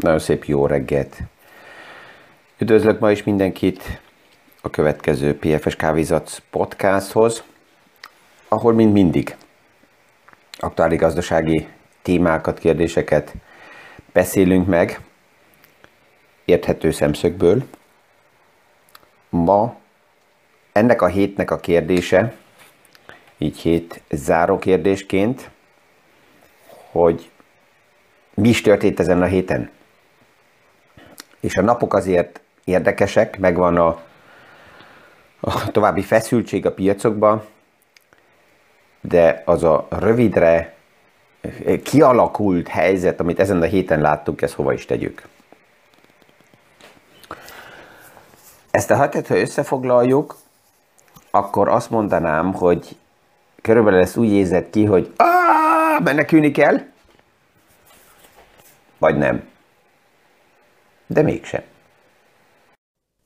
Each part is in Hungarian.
Nagyon szép jó reggelt. Üdvözlök ma is mindenkit a következő PFS Kávézat podcasthoz, ahol mind mindig aktuális gazdasági témákat, kérdéseket beszélünk meg érthető szemszögből. Ma ennek a hétnek a kérdése, így hét záró kérdésként, hogy mi is történt ezen a héten. És a napok azért érdekesek, megvan a, a további feszültség a piacokban, de az a rövidre kialakult helyzet, amit ezen a héten láttuk, ezt hova is tegyük. Ezt a hetet, ha összefoglaljuk, akkor azt mondanám, hogy körülbelül ezt úgy érzett ki, hogy menekülni kell, vagy nem. De mégsem.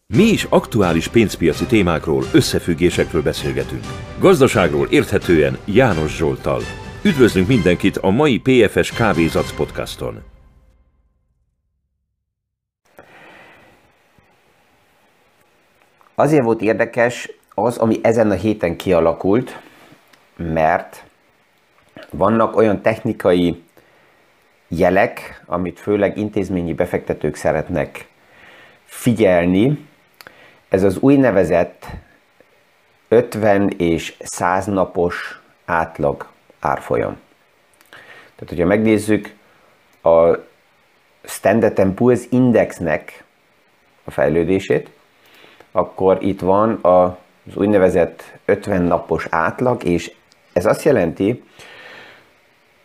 Mi is aktuális pénzpiaci témákról, összefüggésekről beszélgetünk. Gazdaságról érthetően János Zsoltal. Üdvözlünk mindenkit a mai PFS Kávézac podcaston. Azért volt érdekes az, ami ezen a héten kialakult, mert vannak olyan technikai jelek, amit főleg intézményi befektetők szeretnek figyelni. Ez az úgynevezett 50 és 100 napos átlag árfolyam. Tehát, hogyha megnézzük a Standard Poor's Indexnek a fejlődését, akkor itt van az úgynevezett 50 napos átlag, és ez azt jelenti,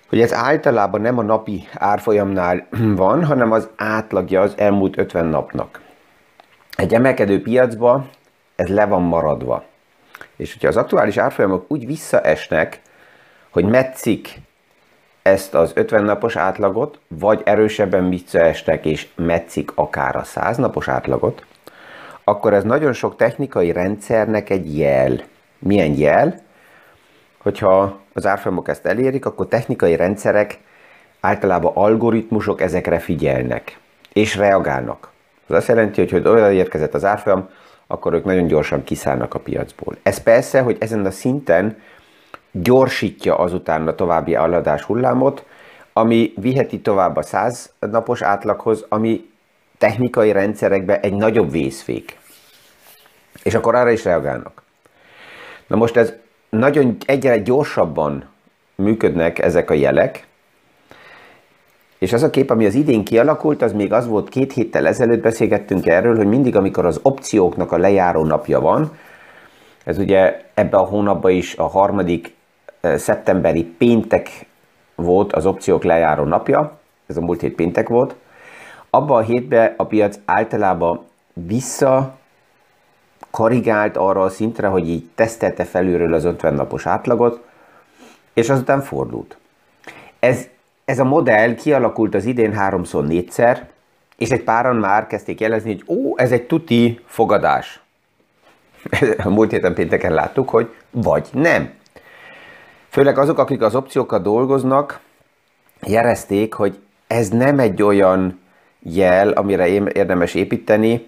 hogy ez általában nem a napi árfolyamnál van, hanem az átlagja az elmúlt 50 napnak. Egy emelkedő piacba ez le van maradva. És hogyha az aktuális árfolyamok úgy visszaesnek, hogy metszik ezt az 50 napos átlagot, vagy erősebben visszaestek és metszik akár a 100 napos átlagot, akkor ez nagyon sok technikai rendszernek egy jel. Milyen jel? Hogyha az árfolyamok ezt elérik, akkor technikai rendszerek, általában algoritmusok ezekre figyelnek, és reagálnak. Ez azt jelenti, hogy hogy olyan érkezett az árfolyam, akkor ők nagyon gyorsan kiszállnak a piacból. Ez persze, hogy ezen a szinten gyorsítja azután a további aladás hullámot, ami viheti tovább a 100 napos átlaghoz, ami technikai rendszerekben egy nagyobb vészfék. És akkor arra is reagálnak. Na most ez nagyon egyre gyorsabban működnek ezek a jelek, és az a kép, ami az idén kialakult, az még az volt, két héttel ezelőtt beszélgettünk erről, hogy mindig, amikor az opcióknak a lejáró napja van, ez ugye ebbe a hónapban is a harmadik eh, szeptemberi péntek volt az opciók lejáró napja, ez a múlt hét péntek volt, abban a hétben a piac általában vissza korrigált arra a szintre, hogy így tesztelte felülről az 50 napos átlagot, és azután fordult. Ez, ez a modell kialakult az idén háromszor négyszer, és egy páran már kezdték jelezni, hogy ó, ez egy tuti fogadás. A múlt héten pénteken láttuk, hogy vagy nem. Főleg azok, akik az opciókkal dolgoznak, jelezték, hogy ez nem egy olyan jel, amire érdemes építeni,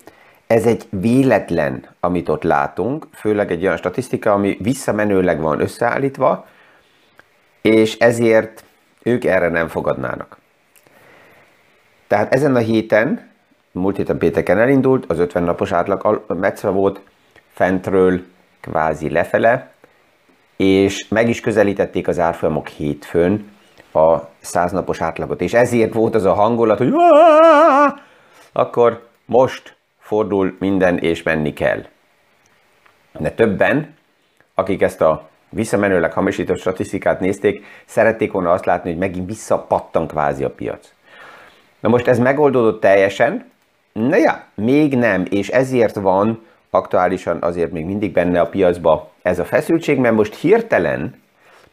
ez egy véletlen, amit ott látunk, főleg egy olyan statisztika, ami visszamenőleg van összeállítva, és ezért ők erre nem fogadnának. Tehát ezen a héten, múlt héten pénteken elindult, az 50 napos átlag meccre volt, fentről kvázi lefele, és meg is közelítették az árfolyamok hétfőn a 100 napos átlagot, és ezért volt az a hangulat, hogy akkor most fordul minden és menni kell. De többen, akik ezt a visszamenőleg hamisított statisztikát nézték, szerették volna azt látni, hogy megint visszapattan kvázi a piac. Na most ez megoldódott teljesen? Na ja, még nem, és ezért van aktuálisan azért még mindig benne a piacba ez a feszültség, mert most hirtelen,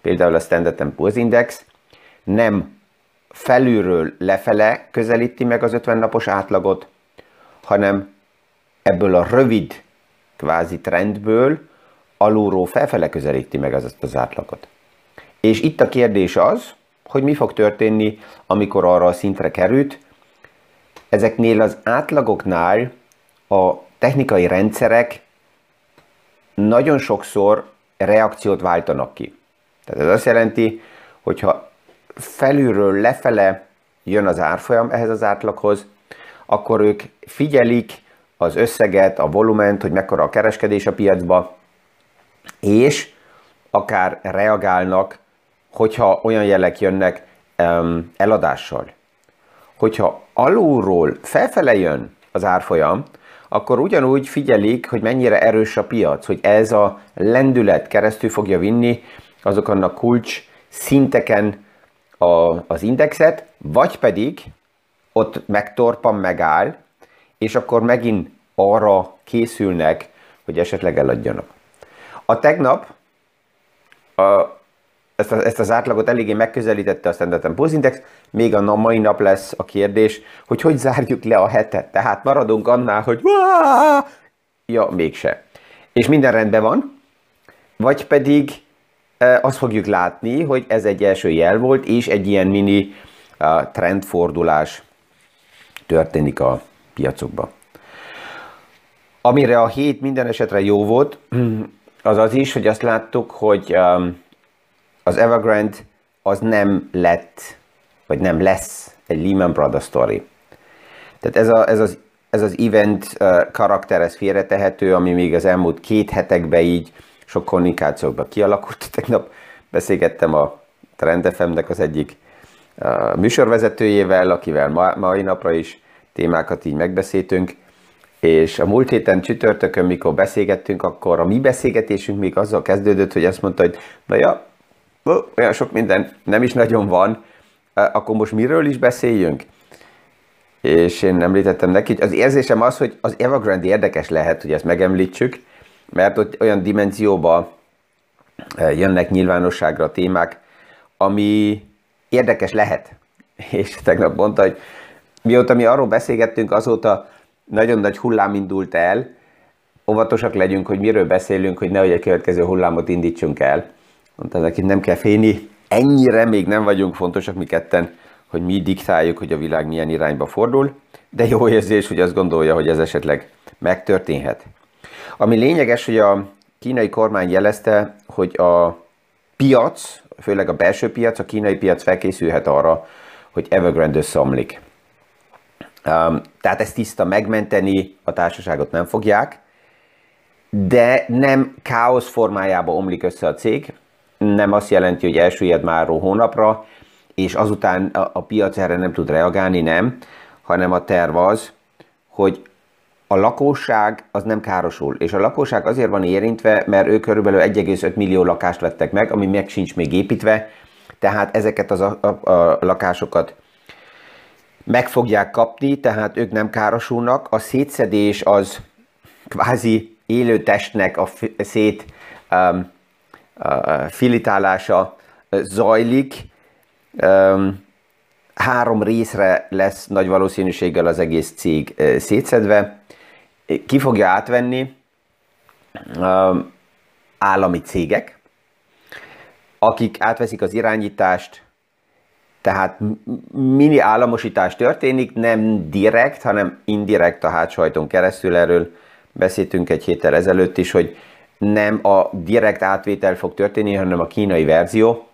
például a Standard Poor's Index nem felülről lefele közelíti meg az 50 napos átlagot, hanem ebből a rövid kvázi trendből alulról felfele közelíti meg az, az átlagot. És itt a kérdés az, hogy mi fog történni, amikor arra a szintre került, ezeknél az átlagoknál a technikai rendszerek nagyon sokszor reakciót váltanak ki. Tehát ez azt jelenti, hogyha felülről lefele jön az árfolyam ehhez az átlaghoz, akkor ők figyelik az összeget, a volument, hogy mekkora a kereskedés a piacba, és akár reagálnak, hogyha olyan jelek jönnek um, eladással. Hogyha alulról felfele jön az árfolyam, akkor ugyanúgy figyelik, hogy mennyire erős a piac, hogy ez a lendület keresztül fogja vinni azokon a kulcs szinteken a, az indexet, vagy pedig ott megtorpan, megáll, és akkor megint arra készülnek, hogy esetleg eladjanak. A tegnap a, ezt, a, ezt az átlagot eléggé megközelítette a Standard Poor's Index, még a mai nap lesz a kérdés, hogy hogy zárjuk le a hetet. Tehát maradunk annál, hogy ja, mégse. És minden rendben van, vagy pedig e, azt fogjuk látni, hogy ez egy első jel volt, és egy ilyen mini trendfordulás történik a piacokban. Amire a hét minden esetre jó volt, az az is, hogy azt láttuk, hogy um, az Evergrande az nem lett, vagy nem lesz egy Lehman Brothers story. Tehát ez, a, ez, az, ez az event uh, karakter, ez félretehető, ami még az elmúlt két hetekben így sok kommunikációkban kialakult. Tegnap beszélgettem a Trend FM-nek az egyik uh, műsorvezetőjével, akivel ma, mai napra is témákat így megbeszéltünk, és a múlt héten csütörtökön, mikor beszélgettünk, akkor a mi beszélgetésünk még azzal kezdődött, hogy azt mondta, hogy na ja, olyan sok minden nem is nagyon van, akkor most miről is beszéljünk? És én említettem neki, hogy az érzésem az, hogy az Evergrande érdekes lehet, hogy ezt megemlítsük, mert ott olyan dimenzióba jönnek nyilvánosságra témák, ami érdekes lehet. És tegnap mondta, hogy mióta mi arról beszélgettünk, azóta nagyon nagy hullám indult el, óvatosak legyünk, hogy miről beszélünk, hogy nehogy egy következő hullámot indítsunk el. Mondta neki, nem kell félni, ennyire még nem vagyunk fontosak mi ketten, hogy mi diktáljuk, hogy a világ milyen irányba fordul, de jó érzés, hogy azt gondolja, hogy ez esetleg megtörténhet. Ami lényeges, hogy a kínai kormány jelezte, hogy a piac, főleg a belső piac, a kínai piac felkészülhet arra, hogy Evergrande összeomlik. Tehát ezt tiszta megmenteni a társaságot nem fogják, de nem káosz formájába omlik össze a cég, nem azt jelenti, hogy elsüllyed már hónapra, és azután a, a piac erre nem tud reagálni, nem, hanem a terv az, hogy a lakosság az nem károsul, és a lakosság azért van érintve, mert ők körülbelül 1,5 millió lakást vettek meg, ami meg sincs még építve, tehát ezeket az a, a, a lakásokat meg fogják kapni, tehát ők nem károsulnak. A szétszedés az kvázi élő testnek a szét um, uh, filitálása zajlik. Um, három részre lesz nagy valószínűséggel az egész cég szétszedve. Ki fogja átvenni? Um, állami cégek, akik átveszik az irányítást, tehát mini államosítás történik, nem direkt, hanem indirekt a hátsajton keresztül. Erről beszéltünk egy héttel ezelőtt is, hogy nem a direkt átvétel fog történni, hanem a kínai verzió.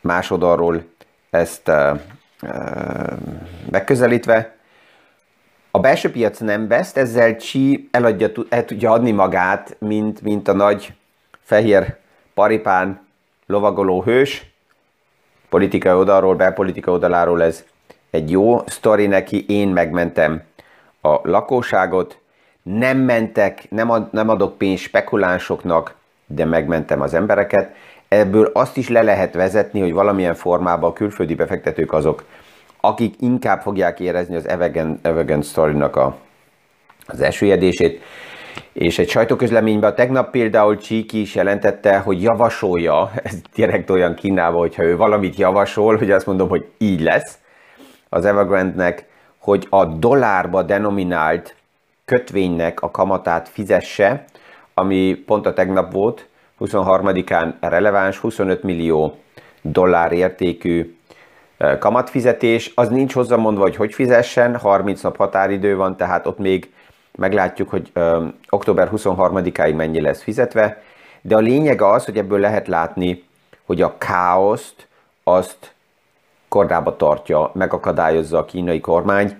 Másodalról ezt uh, megközelítve. A belső piac nem vesz, ezzel Xi eladja, el tudja adni magát, mint, mint a nagy fehér paripán lovagoló hős, politikai oldalról, belpolitika oldaláról ez egy jó sztori neki, én megmentem a lakóságot, nem mentek, nem, ad, nem adok pénzt spekulánsoknak, de megmentem az embereket. Ebből azt is le lehet vezetni, hogy valamilyen formában a külföldi befektetők azok, akik inkább fogják érezni az Evergen, Evergen story-nak a, az esőjedését. És egy sajtóközleményben tegnap például Csíki is jelentette, hogy javasolja, ez direkt olyan Kínában, hogyha ő valamit javasol, hogy azt mondom, hogy így lesz az Evergrande-nek, hogy a dollárba denominált kötvénynek a kamatát fizesse, ami pont a tegnap volt, 23-án releváns, 25 millió dollár értékű kamatfizetés, az nincs hozzamondva, hogy hogy fizessen, 30 nap határidő van, tehát ott még meglátjuk, hogy ö, október 23-áig mennyi lesz fizetve, de a lényeg az, hogy ebből lehet látni, hogy a káoszt azt kordába tartja, megakadályozza a kínai kormány,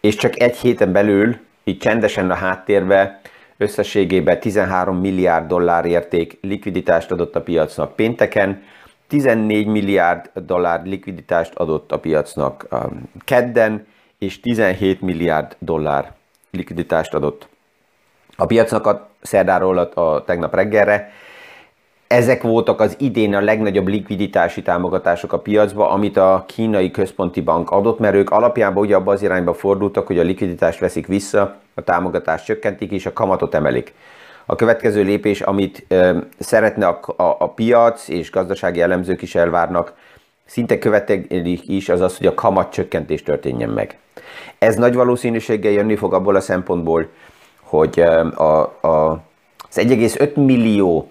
és csak egy héten belül, így csendesen a háttérbe, összességében 13 milliárd dollár érték likviditást adott a piacnak pénteken, 14 milliárd dollár likviditást adott a piacnak kedden, és 17 milliárd dollár likviditást adott a piacnak a szerdáról a, tegnap reggelre. Ezek voltak az idén a legnagyobb likviditási támogatások a piacba, amit a kínai központi bank adott, mert ők alapjában ugye abba az irányba fordultak, hogy a likviditást veszik vissza, a támogatást csökkentik és a kamatot emelik. A következő lépés, amit ö, szeretne a, a, a piac és gazdasági elemzők is elvárnak, szinte követelik is, az az, hogy a kamat csökkentés történjen meg. Ez nagy valószínűséggel jönni fog abból a szempontból, hogy a, a, az 1,5 millió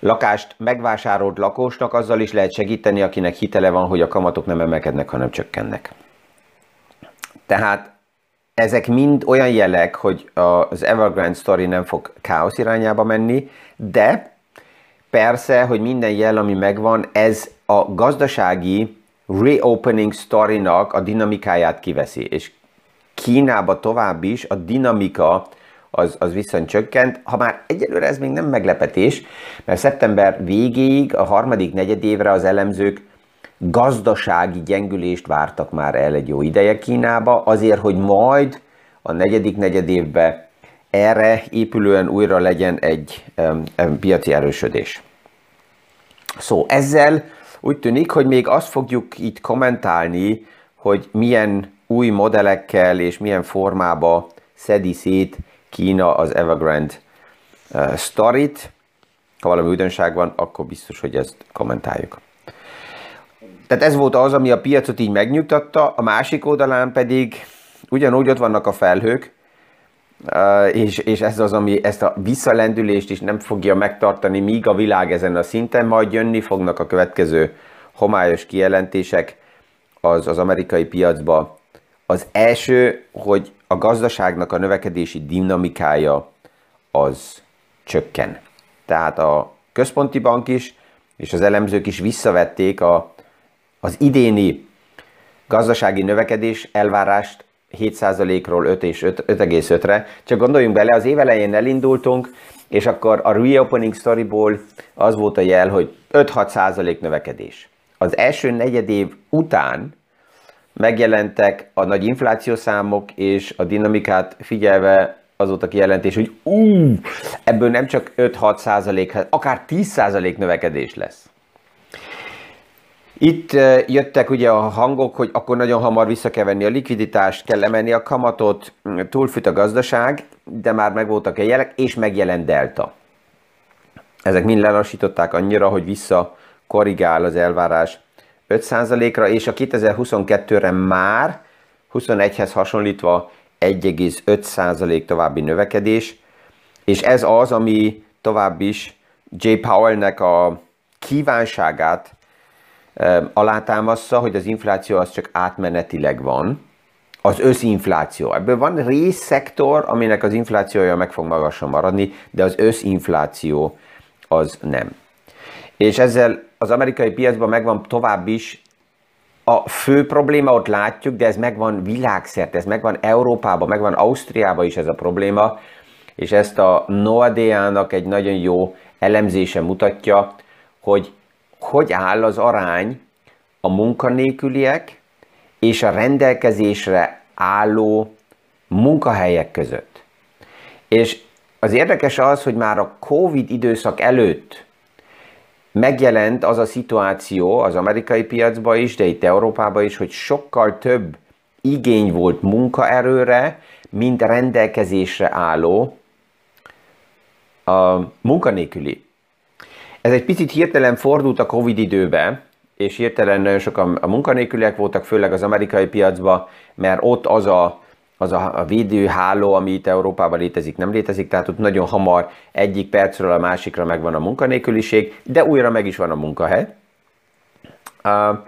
lakást megvásárolt lakósnak azzal is lehet segíteni, akinek hitele van, hogy a kamatok nem emelkednek, hanem csökkennek. Tehát ezek mind olyan jelek, hogy az Evergrande story nem fog káosz irányába menni, de persze, hogy minden jel, ami megvan, ez a gazdasági reopening story-nak a dinamikáját kiveszi, és Kínába tovább is a dinamika az, az viszont csökkent, ha már egyelőre ez még nem meglepetés, mert szeptember végéig, a harmadik negyedévre az elemzők gazdasági gyengülést vártak már el egy jó ideje Kínába, azért, hogy majd a negyedik negyedévbe erre épülően újra legyen egy piaci erősödés. Szó, ezzel úgy tűnik, hogy még azt fogjuk itt kommentálni, hogy milyen új modellekkel és milyen formába szedi szét Kína az Evergrande uh, storyt. Ha valami újdonság van, akkor biztos, hogy ezt kommentáljuk. Tehát ez volt az, ami a piacot így megnyugtatta, a másik oldalán pedig ugyanúgy ott vannak a felhők, és, és ez az, ami ezt a visszalendülést is nem fogja megtartani, míg a világ ezen a szinten, majd jönni fognak a következő homályos kijelentések az, az amerikai piacba. Az első, hogy a gazdaságnak a növekedési dinamikája az csökken. Tehát a központi bank is, és az elemzők is visszavették a, az idéni gazdasági növekedés elvárást 7%-ról 5 és 5,5-re. Csak gondoljunk bele, az év elején elindultunk, és akkor a reopening storyból az volt a jel, hogy 5-6% növekedés. Az első negyed év után megjelentek a nagy inflációszámok, és a dinamikát figyelve az volt a kijelentés, hogy ú, ebből nem csak 5-6 százalék, akár 10 százalék növekedés lesz. Itt jöttek ugye a hangok, hogy akkor nagyon hamar vissza kell venni a likviditást, kell emelni a kamatot, túlfüt a gazdaság, de már megvoltak a jelek, és megjelent Delta. Ezek mind lelassították annyira, hogy vissza korrigál az elvárás 5%-ra, és a 2022-re már 21-hez hasonlítva 1,5% további növekedés, és ez az, ami tovább is J. Powell-nek a kívánságát alátámaszza, hogy az infláció az csak átmenetileg van, az összinfláció. Ebből van részszektor, aminek az inflációja meg fog magasan maradni, de az összinfláció az nem. És ezzel az amerikai piacban megvan tovább is a fő probléma, ott látjuk, de ez megvan világszerte, ez megvan Európában, megvan Ausztriában is ez a probléma, és ezt a Noadea-nak egy nagyon jó elemzése mutatja, hogy hogy áll az arány a munkanélküliek és a rendelkezésre álló munkahelyek között. És az érdekes az, hogy már a Covid időszak előtt megjelent az a szituáció az amerikai piacban is, de itt Európában is, hogy sokkal több igény volt munkaerőre, mint rendelkezésre álló a munkanélküli. Ez egy picit hirtelen fordult a Covid időbe, és hirtelen nagyon sokan a munkanélküliek voltak, főleg az amerikai piacban, mert ott az a az a védőháló, ami itt Európában létezik, nem létezik, tehát ott nagyon hamar egyik percről a másikra megvan a munkanélküliség, de újra meg is van a munkahely. Uh,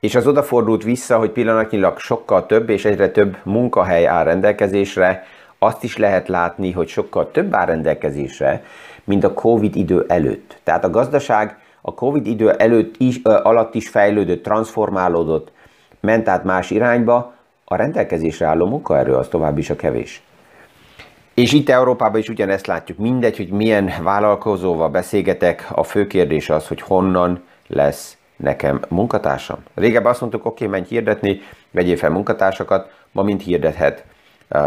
és az odafordult vissza, hogy pillanatnyilag sokkal több és egyre több munkahely áll rendelkezésre, azt is lehet látni, hogy sokkal több áll rendelkezésre, mint a Covid idő előtt. Tehát a gazdaság a Covid idő előtt is, alatt is fejlődött, transformálódott, ment át más irányba, a rendelkezésre álló munkaerő az tovább is a kevés. És itt Európában is ugyanezt látjuk. Mindegy, hogy milyen vállalkozóval beszélgetek, a fő kérdés az, hogy honnan lesz nekem munkatársam. Régebben azt mondtuk, oké, okay, menj hirdetni, vegyél fel munkatársakat, ma mind hirdethet,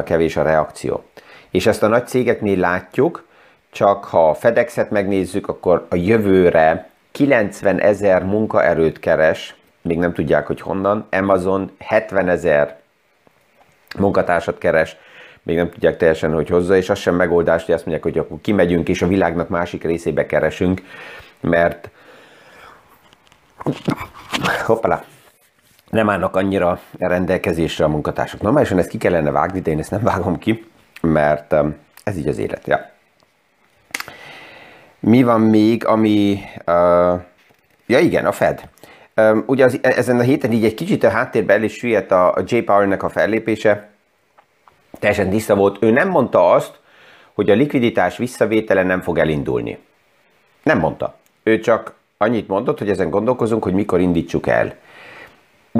kevés a reakció. És ezt a nagy cégeknél látjuk, csak ha a FedExet megnézzük, akkor a jövőre 90 ezer munkaerőt keres, még nem tudják, hogy honnan, Amazon 70 ezer munkatársat keres, még nem tudják teljesen, hogy hozza, és az sem megoldás, hogy azt mondják, hogy akkor kimegyünk, és a világnak másik részébe keresünk, mert hoppala, nem állnak annyira rendelkezésre a munkatársak. Normálisan ezt ki kellene vágni, de én ezt nem vágom ki, mert um, ez így az élet. Ja. Mi van még, ami... Uh, ja igen, a Fed. Um, ugye az, ezen a héten így egy kicsit a háttérben el is süllyedt a, a J. Powell-nek a fellépése. Teljesen tiszta volt. Ő nem mondta azt, hogy a likviditás visszavétele nem fog elindulni. Nem mondta. Ő csak annyit mondott, hogy ezen gondolkozunk, hogy mikor indítsuk el.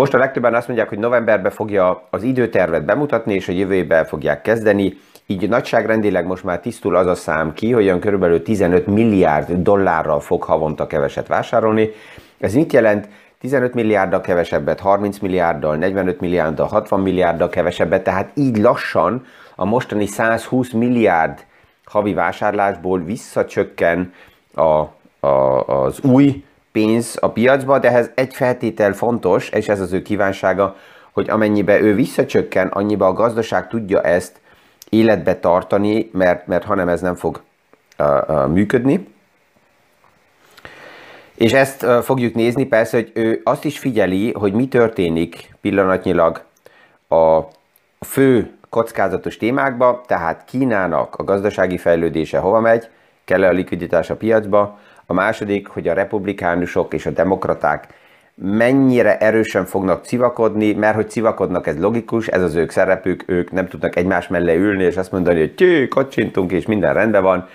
Most a legtöbben azt mondják, hogy novemberben fogja az időtervet bemutatni, és a jövő évben fogják kezdeni. Így nagyságrendileg most már tisztul az a szám ki, hogy olyan körülbelül 15 milliárd dollárral fog havonta keveset vásárolni. Ez mit jelent? 15 milliárddal kevesebbet, 30 milliárddal, 45 milliárddal, 60 milliárddal kevesebbet, tehát így lassan a mostani 120 milliárd havi vásárlásból visszacsökken a, a, az új pénz a piacba, de ehhez egy feltétel fontos, és ez az ő kívánsága, hogy amennyibe ő visszacsökken, annyiba a gazdaság tudja ezt életbe tartani, mert, mert hanem ez nem fog uh, uh, működni. És ezt uh, fogjuk nézni, persze, hogy ő azt is figyeli, hogy mi történik pillanatnyilag a fő kockázatos témákba, tehát Kínának a gazdasági fejlődése hova megy, kell-e a likviditás a piacba, a második, hogy a republikánusok és a demokraták mennyire erősen fognak civakodni, mert hogy civakodnak, ez logikus, ez az ők szerepük, ők nem tudnak egymás mellé ülni, és azt mondani, hogy tű, kocsintunk, és minden rendben van.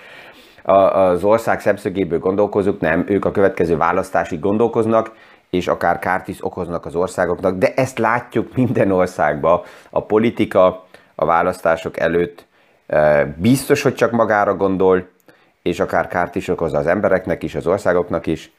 Az ország szemszögéből gondolkozunk, nem, ők a következő választásig gondolkoznak, és akár kárt is okoznak az országoknak, de ezt látjuk minden országban. A politika a választások előtt eh, biztos, hogy csak magára gondol, és akár kárt is okoz az embereknek is, az országoknak is.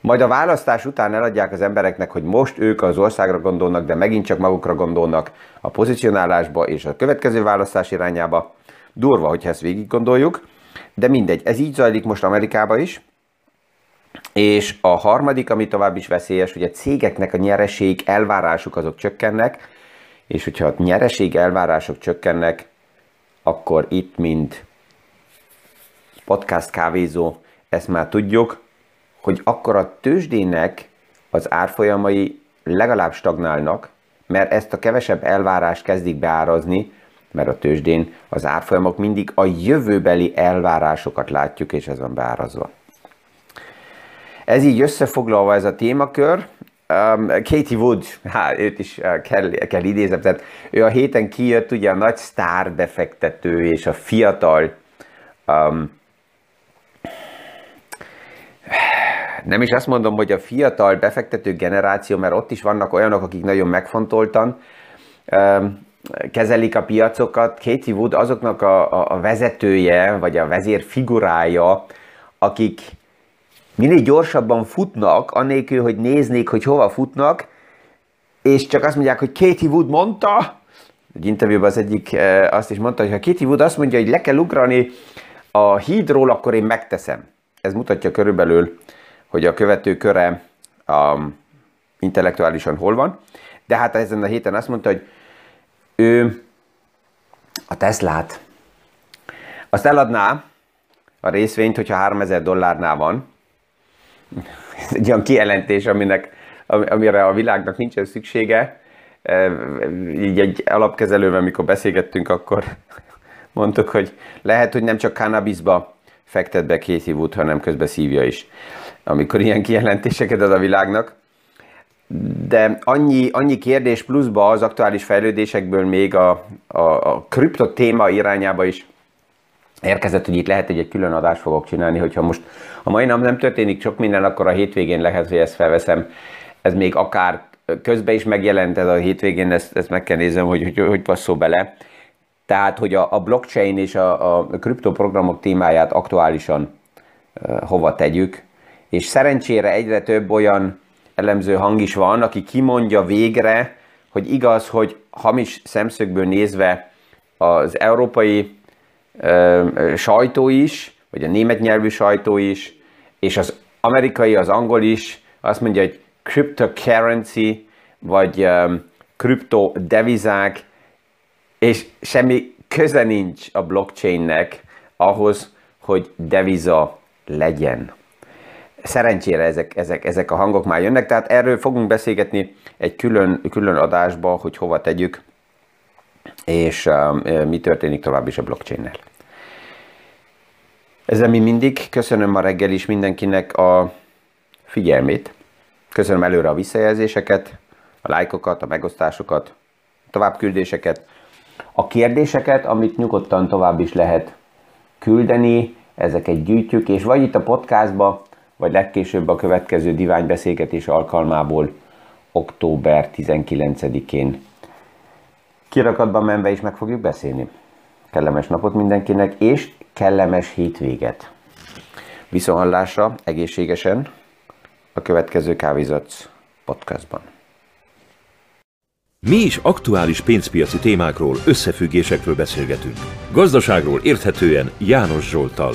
Majd a választás után eladják az embereknek, hogy most ők az országra gondolnak, de megint csak magukra gondolnak a pozicionálásba és a következő választás irányába. Durva, hogyha ezt végig gondoljuk, de mindegy, ez így zajlik most Amerikában is. És a harmadik, ami tovább is veszélyes, hogy a cégeknek a nyereség elvárásuk azok csökkennek, és hogyha a nyereség elvárások csökkennek, akkor itt mind podcast kávézó, ezt már tudjuk, hogy akkor a tőzsdének az árfolyamai legalább stagnálnak, mert ezt a kevesebb elvárást kezdik beárazni, mert a tőzsdén az árfolyamok mindig a jövőbeli elvárásokat látjuk, és ez van beárazva. Ez így összefoglalva ez a témakör. Um, Katie Wood, hát őt is uh, kell, kell idézem, tehát ő a héten kijött ugye a nagy sztár befektető és a fiatal um, nem is azt mondom, hogy a fiatal befektető generáció, mert ott is vannak olyanok, akik nagyon megfontoltan kezelik a piacokat. Katie Wood azoknak a, a, vezetője, vagy a vezér figurája, akik minél gyorsabban futnak, anélkül, hogy néznék, hogy hova futnak, és csak azt mondják, hogy Katie Wood mondta, egy interjúban az egyik azt is mondta, hogy ha Katie Wood azt mondja, hogy le kell ugrani a hídról, akkor én megteszem. Ez mutatja körülbelül hogy a követő köre um, intellektuálisan hol van. De hát ezen a héten azt mondta, hogy ő a Teslát azt eladná a részvényt, hogyha 3000 dollárnál van. Ez egy olyan kijelentés, aminek, amire a világnak nincsen szüksége. Így egy alapkezelővel, amikor beszélgettünk, akkor mondtuk, hogy lehet, hogy nem csak cannabisba fektet be Casey Wood, hanem közben szívja is amikor ilyen kijelentéseket ad a világnak. de annyi, annyi kérdés pluszba az aktuális fejlődésekből még a, a, a kripto téma irányába is érkezett, hogy itt lehet, hogy egy külön adást fogok csinálni, hogyha most a mai nap nem történik sok minden, akkor a hétvégén lehet, hogy ezt felveszem. Ez még akár közben is megjelent ez a hétvégén, ezt, ezt meg kell nézem, hogy hogy, hogy passzol bele. Tehát, hogy a, a blockchain és a, a kriptoprogramok témáját aktuálisan uh, hova tegyük, és szerencsére egyre több olyan elemző hang is van, aki kimondja végre, hogy igaz, hogy hamis szemszögből nézve az európai ö, sajtó is, vagy a német nyelvű sajtó is, és az amerikai, az angol is azt mondja, hogy cryptocurrency, vagy kripto devizák, és semmi köze nincs a blockchainnek ahhoz, hogy deviza legyen. Szerencsére ezek, ezek, ezek a hangok már jönnek, tehát erről fogunk beszélgetni egy külön, külön adásba, hogy hova tegyük, és uh, mi történik tovább is a blockchain-nel. Ezzel mi mindig. Köszönöm ma reggel is mindenkinek a figyelmét. Köszönöm előre a visszajelzéseket, a lájkokat, a megosztásokat, a továbbküldéseket, a kérdéseket, amit nyugodtan tovább is lehet küldeni, ezeket gyűjtjük, és vagy itt a podcastba, vagy legkésőbb a következő diványbeszélgetés alkalmából október 19-én kirakatban menve is meg fogjuk beszélni. Kellemes napot mindenkinek, és kellemes hétvéget. Viszonhallásra egészségesen a következő Kávézatsz podcastban. Mi is aktuális pénzpiaci témákról, összefüggésekről beszélgetünk. Gazdaságról érthetően János Zsoltal.